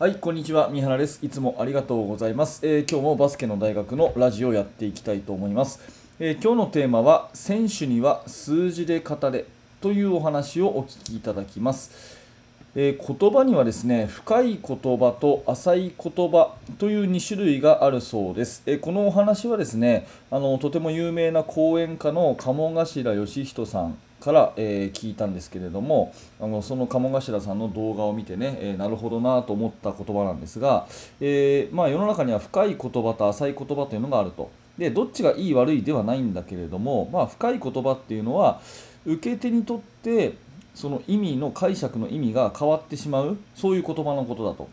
はい、こんにちは。三原です。いつもありがとうございます。えー、今日もバスケの大学のラジオをやっていきたいと思います。えー、今日のテーマは、選手には数字で語れというお話をお聞きいただきます。えー、言葉にはですね、深い言葉と浅い言葉という2種類があるそうです。えこのお話はですね、あのとても有名な講演家の鴨頭義人さんから、えー、聞いたんですけれどもあのその鴨頭さんの動画を見てね、えー、なるほどなと思った言葉なんですが、えー、まあ、世の中には深い言葉と浅い言葉というのがあると。でどっちがいい悪いではないんだけれども、まあ、深い言葉っていうのは受け手にとってその意味の解釈の意味が変わってしまうそういう言葉のことだと。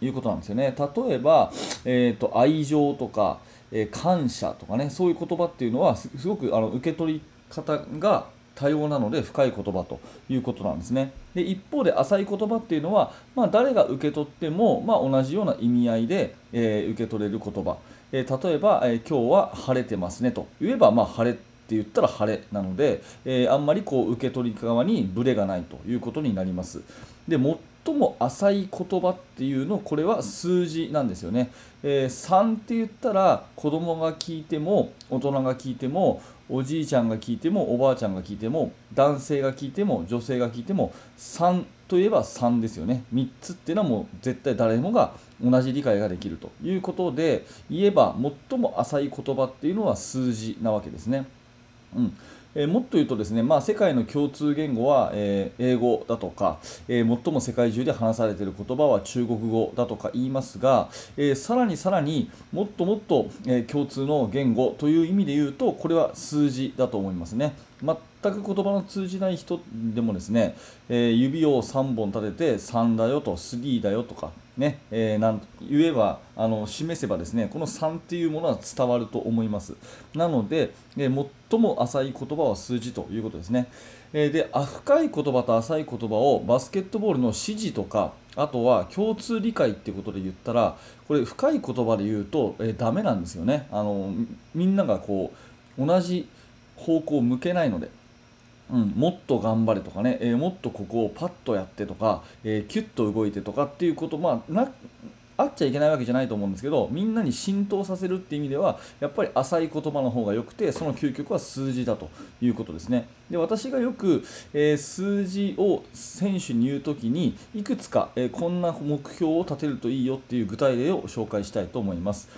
いうことなんですよね。例えば、えーと、愛情とか、え感謝とかねそういう言葉っていうのはすごくあの受け取り方が多様なので深い言葉ということなんですね。で一方で浅い言葉っていうのは、まあ、誰が受け取っても、まあ、同じような意味合いで、えー、受け取れる言葉、えー、例えば、えー、今日は晴れてますねと言えば、まあ、晴れって言ったら晴れなので、えあんまりこう受け取り側にブレがないということになります。で最最も浅い言葉っていうのこれは数字なんですよね、えー、3って言ったら子供が聞いても大人が聞いてもおじいちゃんが聞いてもおばあちゃんが聞いても男性が聞いても女性が聞いても3といえば3ですよね。3つっていうのはもう絶対誰もが同じ理解ができるということで言えば最も浅い言葉っていうのは数字なわけですね。うん。え、もっと言うとですね、まあ、世界の共通言語は、え、英語だとか、え、最も世界中で話されている言葉は中国語だとか言いますが、えさらにさらにもっともっと、え共通の言語という意味で言うとこれは数字だと思いますね。全く言葉の通じない人でもですね、え指を3本立てて3だよと3だよとかね、えー、なん言えばあの示せばですねこの3っていうものは伝わると思います。なので、えー、最も浅い言葉は数字ということですね、えー、で深い言葉と浅い言葉をバスケットボールの指示とかあとは共通理解っていうことで言ったらこれ深い言葉で言うと、えー、ダメなんですよね。あのみんながこう同じ方向を向けないので。うん、もっと頑張れとかね、えー、もっとここをパッとやってとか、えー、キュッと動いてとかっていうこと、まあ、なあっちゃいけないわけじゃないと思うんですけどみんなに浸透させるっていう意味ではやっぱり浅い言葉の方が良くてその究極は数字だということですね。で私がよく、えー、数字を選手に言う時にいくつか、えこんな目標を立てるといいよっていう具体例を紹介したいと思います、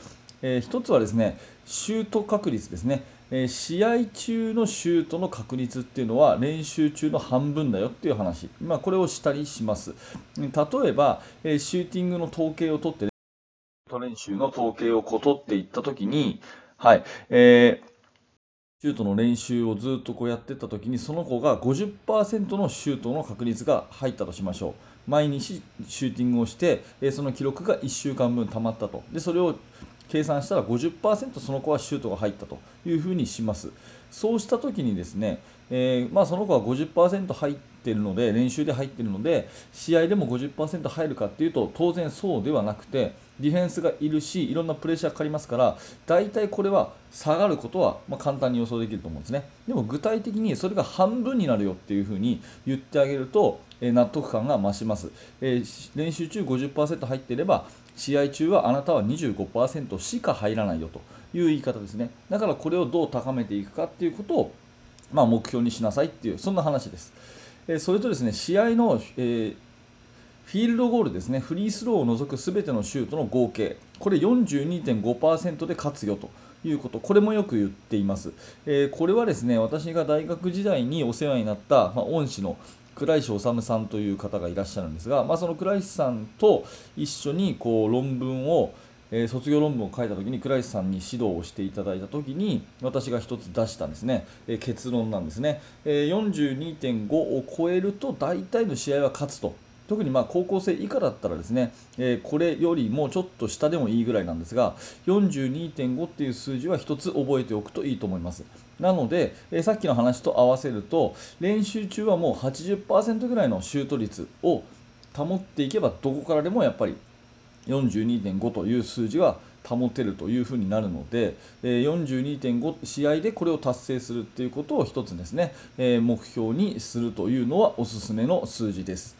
え1つはですねシュート確率ですね。え試合中のシュートの確率っていうのは練習中の半分だよっていう話、まあ、これをしたりします。例えば、えシューティングの統計を取って練習の統計をこう取っていったときに、はいえー、シュートの練習をずっとこうやっていったときにその子が50%のシュートの確率が入ったとしましょう。毎日シューティングをして、えその記録が1週間分たまったと。でそれを計算したら50%その子はシュートが入ったというふうにします。そうしたときにですね、えー、まあ、その子は50%入ってるので、練習で入っているので、試合でも50%入るかっていうと、当然そうではなくて、ディフェンスがいるし、いろんなプレッシャーかかりますから、大体これは下がることはま簡単に予想できると思うんですね。でも具体的にそれが半分になるよっていうふうに言ってあげると、え納得感が増します。えー、練習中50%入っていれば、試合中はあなたは25%しか入らないよという言い方ですね。だからこれをどう高めていくかっていうことを、まあ、目標にしなさいっていう、そんな話です。えそれとですね、試合の、えー、フィールドゴールですね、フリースローを除くすべてのシュートの合計、これ42.5%で勝つよと。いうこと、これもよく言っています。えー、これはですね、私が大学時代にお世話になった、まあ、恩師の倉石修さんという方がいらっしゃるんですが、まあ、その倉石さんと一緒にこう論文を、えー、卒業論文を書いた時に倉石さんに指導をしていただいた時に私が1つ出したんですね、えー、結論なんですね、えー、42.5を超えると大体の試合は勝つと。特にまあ高校生以下だったらですね、えこれよりもちょっと下でもいいぐらいなんですが42.5っていう数字は1つ覚えておくといいと思います。なので、えさっきの話と合わせると練習中はもう80%ぐらいのシュート率を保っていけばどこからでもやっぱり42.5という数字は保てるというふうになるので、え42.5試合でこれを達成するっていうことを1つですね、え目標にするというのはおすすめの数字です。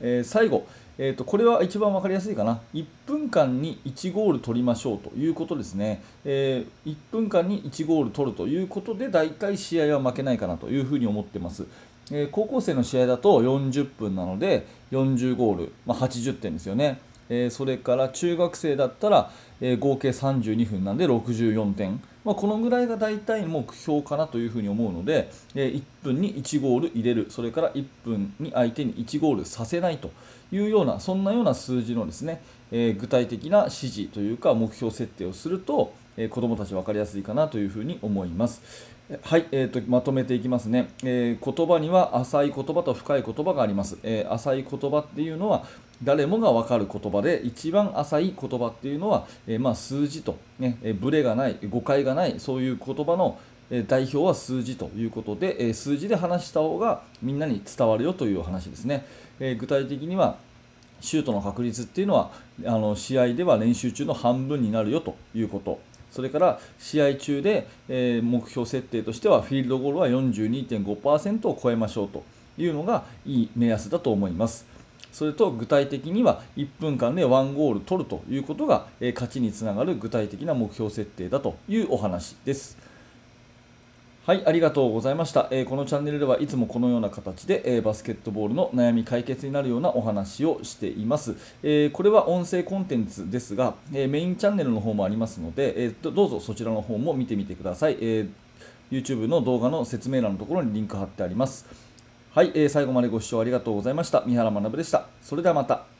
え最後、えーと、これは一番分かりやすいかな、1分間に1ゴール取りましょうということですね、えー、1分間に1ゴール取るということで、大体試合は負けないかなというふうに思ってます。えー、高校生の試合だと40分なので、40ゴール、まあ、80点ですよね。えー、それから中学生だったら、えー、合計32分なんで64点、まあ、このぐらいが大体目標かなというふうに思うので、えー、1分に1ゴール入れるそれから1分に相手に1ゴールさせないというようなそんなような数字のですね、え具体的な指示というか目標設定をすると、え子どもたち分かりやすいかなというふうに思います。はい、えーと、まとめていきますね、えー、言葉には浅い言葉と深い言葉があります、えー、浅い言葉っていうのは誰もが分かる言葉で一番浅い言葉っていうのは、えー、まあ、数字と、ね、えブレがない誤解がないそういう言葉の代表は数字ということでえ数字で話した方がみんなに伝わるよという話ですね、え具体的にはシュートの確率っていうのはあの試合では練習中の半分になるよということ。それから試合中で、え、目標設定としてはフィールドゴールは42.5%を超えましょうというのがいい目安だと思います。それと具体的には1分間で1ゴール取るということが、え勝ちにつながる具体的な目標設定だというお話です。はい、ありがとうございました、えー、このチャンネルではいつもこのような形で、えー、バスケットボールの悩み解決になるようなお話をしています。えー、これは音声コンテンツですが、えメインチャンネルの方もありますので、えー、どうぞそちらの方も見てみてください、え YouTube の動画の説明欄のところにリンク貼ってあります。はい、え最後までご視聴ありがとうございました。三原学でした。それではまた。